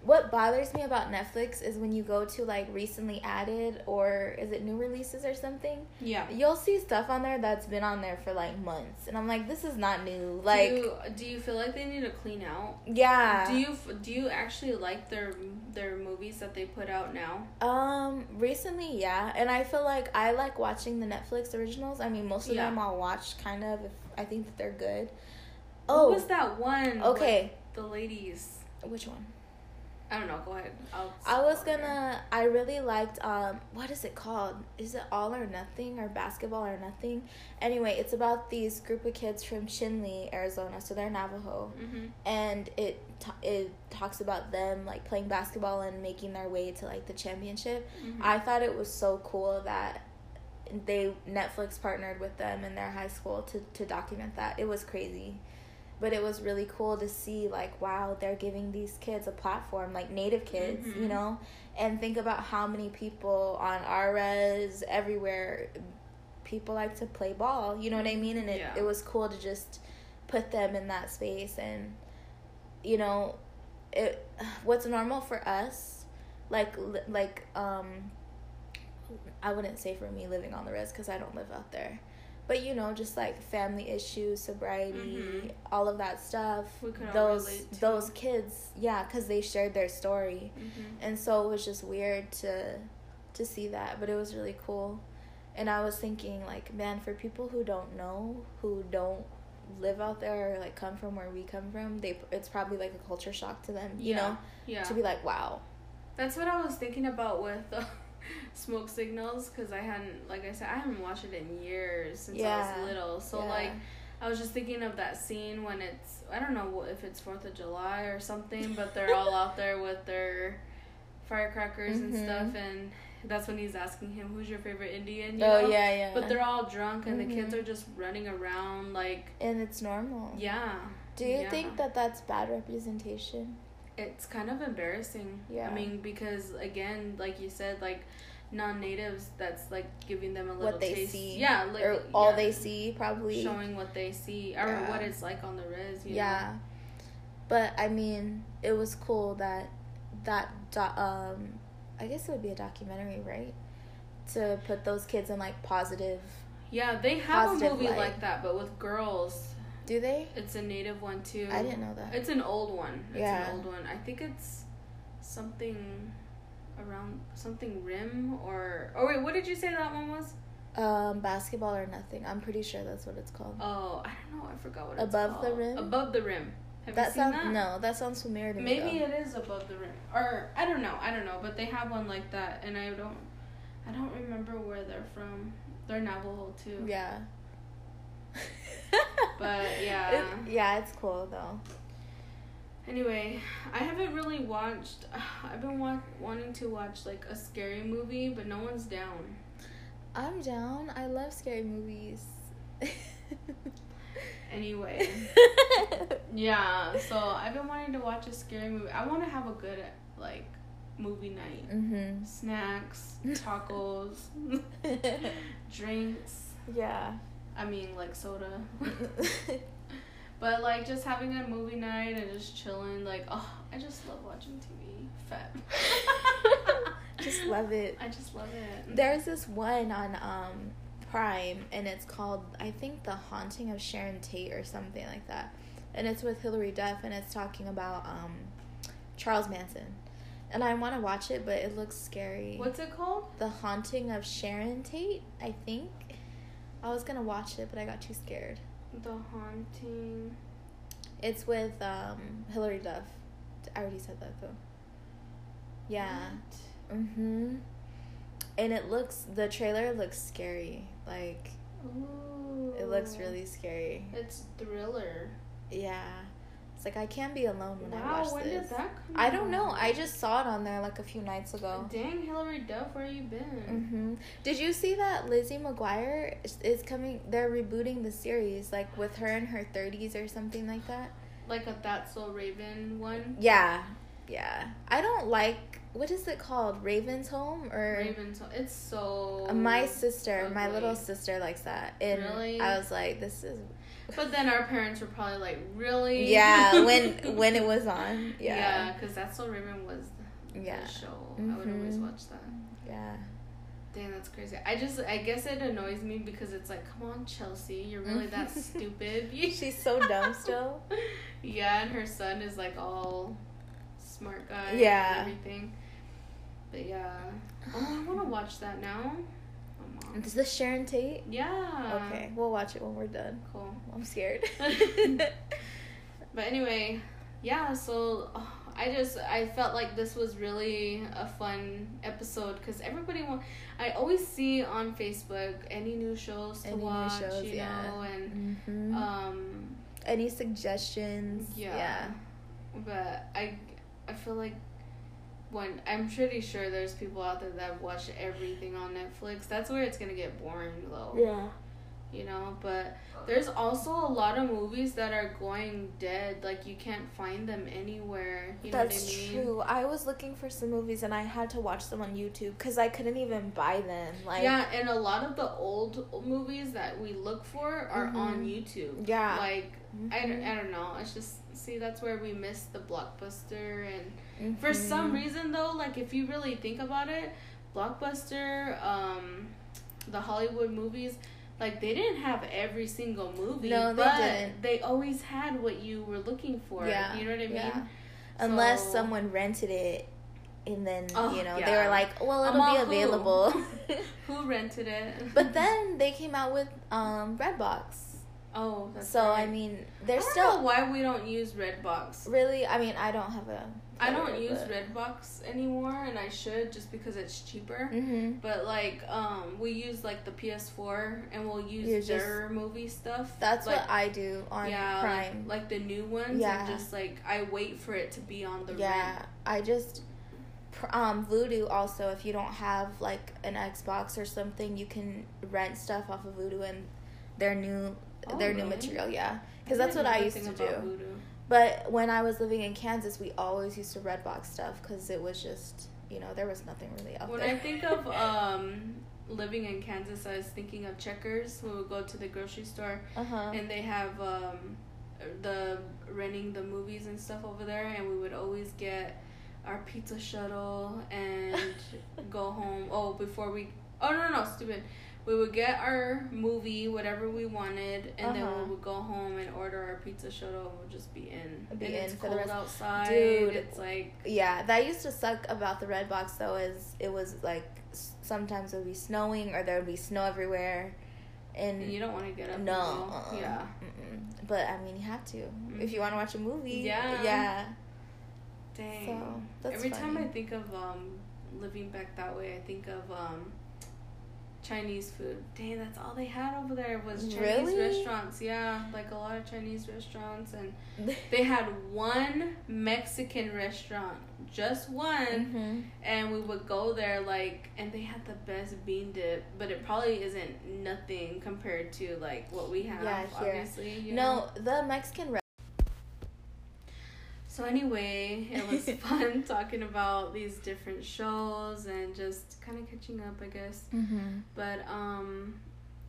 What bothers me about Netflix is when you go to like recently added or is it new releases or something, yeah. you'll see stuff on there that's been on there for like months, and I'm like, this is not new. Like, do you, do you feel like they need to clean out? yeah. Do you do you actually like their their movies that they put out now? Um, recently, yeah, and I feel like I like watching the Netflix originals. I mean, most of Yeah. them I'll watch kind of if I think that they're good. Oh, Oh, what was that one? okay. The ladies. Which one? I don't know. Go ahead. I'll I was gonna. I really liked. Um, what is it called? Is it All or Nothing or Basketball or Nothing? Anyway, it's about these group of kids from Chinle, Arizona. So they're Navajo. Mhm. and it it talks about them like playing basketball and making their way to like the championship. Mhm. I thought it was so cool that they Netflix partnered with them in their high school to to document that. It was crazy. But it was really cool to see like wow, they're giving these kids a platform like native kids, you Mhm. know? And think about how many people on our res everywhere people like to play ball, you know what I mean? And it Yeah. it was cool to just put them in that space and you know it what's normal for us like like um i wouldn't say for me living on the res because i don't live out there but you know just like family issues sobriety Mhm. all of that stuff those those kids yeah because they shared their story Mhm. and so it was just weird to to see that but it was really cool and i was thinking like man for people who don't know who don't live out there or like come from where we come from they it's probably like a culture shock to them you Yeah. know Yeah. to be like wow That's what I was thinking about with uh, Smoke Signals because I hadn't, like I said, I haven't watched it in years since I was little. So Yeah. like, I was just thinking of that scene when it's I don't know if it's Fourth of July or something, but they're all out there with their firecrackers Mhm. and stuff, and that's when he's asking him, "Who's your favorite Indian?" You oh know? yeah yeah But they're all drunk, and the kids Mhm. are just running around like, and it's normal yeah. do you yeah. think that that's bad representation It's kind of embarrassing. Yeah. I mean, because again, like you said, like non-natives, that's like giving them a little what they taste. see Yeah, like or all yeah, they see probably showing what they see or Yeah. what it's like on the res. You yeah but i mean it was cool that that do- um i guess it would be a documentary right to put those kids in like positive? Yeah, they have a movie light. like that, but with girls. Do they It's a native one too. i didn't know that It's an old one. It's Yeah. an old one. I think it's something. around something rim or oh wait, what did you say that one was? Um, basketball or nothing. I'm pretty sure that's what it's called. Oh, I don't know. I forgot what it's Above the rim? Above the rim. Have that you seen sounds that? no, that sounds familiar to me. Maybe it is above the rim, or I don't know. I don't know, but they have one like that, and I don't, I don't remember where they're from. They're Navajo too. Yeah. But, yeah. It- yeah, it's cool though. Anyway, I haven't really watched. I've been wa- wanting to watch like a scary movie, but no one's down. I'm down. I love scary movies. Anyway, yeah. So I've been wanting to watch a scary movie. I want to have a good like movie night. mhm. Snacks, tacos, drinks. yeah. I mean, like soda. But like just having a movie night and just chilling, like oh, I just love watching TV. Fat. Just love it. I just love it. There's this one on um Prime and it's called I think The Haunting of Sharon Tate or something like that. And it's with Hilary Duff and it's talking about um Charles Manson. And I want to watch it but it looks scary. What's it called? The Haunting of Sharon Tate, I think. I was to watch it but I got too scared. The haunting. It's with um Hilary Duff. I already said that though. Yeah. Mhm. And it looks the trailer looks scary. Like Ooh. it looks really scary. It's thriller. Yeah. It's like I can't be alone when I watch when this. did that come I don't know. I just saw it on there like a few nights ago. Dang, Hilary Duff, where you been? Mhm. Did you see that Lizzie McGuire is, is coming? They're rebooting the series, like with her in her thirties or something like that. Like a That's So Raven one. Yeah, yeah. I don't like what is it called? Raven's Home or Raven's. Home. It's so. My sister, my little sister likes that, and Really? I was like, this is But then our parents were probably like, really? yeah. when when it was on, Yeah, yeah, because That's So Raven was the yeah, show. I would always Mhm. watch that. yeah. Dang, that's crazy. I just, I guess it annoys me because it's like, come on, Chelsea, you're really that stupid. She's so dumb still. Yeah, and her son is like all smart guy. Yeah. And everything. But yeah. Oh, I want to watch that now. Is this Sharon Tate? Yeah. Okay, we'll watch it when we're done. Cool. I'm scared. But anyway, yeah. So oh, I just I felt like this was really a fun episode because everybody want. I always see on Facebook any new shows to Any new watch, shows, you yeah. know, and Mhm. um, Any suggestions? yeah. Yeah. But I, I feel like when I'm pretty sure there's people out there that watch everything on Netflix. That's where it's gonna get boring though. Yeah. You know, but there's also a lot of movies that are going dead. Like you can't find them anywhere. You know That's what I mean? true. I was looking for some movies and I had to watch them on YouTube because I couldn't even buy them. Like yeah, and a lot of the old movies that we look for are on Mhm. YouTube. Yeah. Like I, don't. I don't know. It's just see that's where we miss the blockbuster and For Mhm. some reason, though, like if you really think about it, Blockbuster, um, the Hollywood movies, like they didn't have every single movie. No, they but didn't. They always had what you were looking for. Yeah, you know what I mean. yeah. Unless So- someone rented it and then, Oh, you know, they were like, well, it'll Among be available. Who rented it? but then they came out with um, Redbox. oh, that's so, right. I mean, I they're still know why we don't use Redbox. really, I mean, I don't have a. I don't player, use but- Redbox anymore, and I should just because it's cheaper. Mhm. But like, um, we use like the PS4, and we'll use You just- their movie stuff. That's like, what I do on yeah, Prime. Like, like the new ones. Yeah. And just like I wait for it to be on the yeah, rent. I just um Vudu also if you don't have like an Xbox or something, you can rent stuff off of Vudu and their new Oh, their new material, yeah. Cuz that's what I used to do. Vudu. But when I was living in Kansas, we always used to Redbox stuff cuz it was just, you know, there was nothing really out When there. I think of um living in Kansas, I was thinking of Checkers. We would go to the grocery store, uh-huh. and they have um the renting the movies and stuff over there, and we would always get our pizza shuttle and go home. Oh, before we. Oh no no no stupid. We would get our movie, whatever we wanted, and then Uh-huh. we would go home and order our pizza shoto. We'll just be in. Be and in it's cold rest- outside. Dude. it's like Yeah, that used to suck about the Redbox though. Is it was like sometimes it would be snowing or there would be snow everywhere, and you don't want to get up. no, uh-uh. yeah. Mm-mm. But I mean, you have to if you want to watch a movie. Yeah. yeah. Dang. So that's Every time I think of um living back that way, I think of um Chinese food. Dang, that's all they had over there was Chinese Really? restaurants. Yeah, like a lot of Chinese restaurants, and they had one Mexican restaurant, just one, Mhm. and we would go there like, and they had the best bean dip, but it probably isn't nothing compared to like what we have. Yeah, here. obviously. you know? No, the Mexican. So anyway, it was fun talking about these different shows and just kind of catching up, I guess. mm-hmm. But um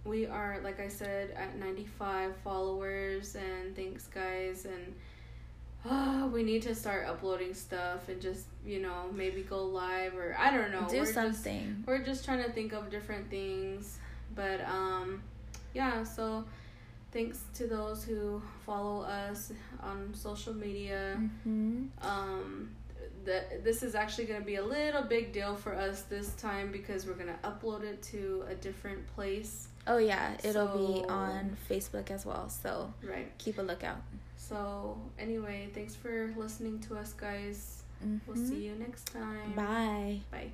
we are like I said at 95 followers and thanks guys and uh, we need to start uploading stuff and just, you know, maybe go live or I don't know. Do We're just- something. we're just trying to think of different things. But um yeah, so thanks to those who follow us on social media hmm um the, this is actually going to be a little big deal for us this time because we're going to upload it to a different place Oh yeah, it'll be on Facebook as well. So right keep a lookout. so anyway thanks for listening to us guys we'll Mhm. see you next time Bye. bye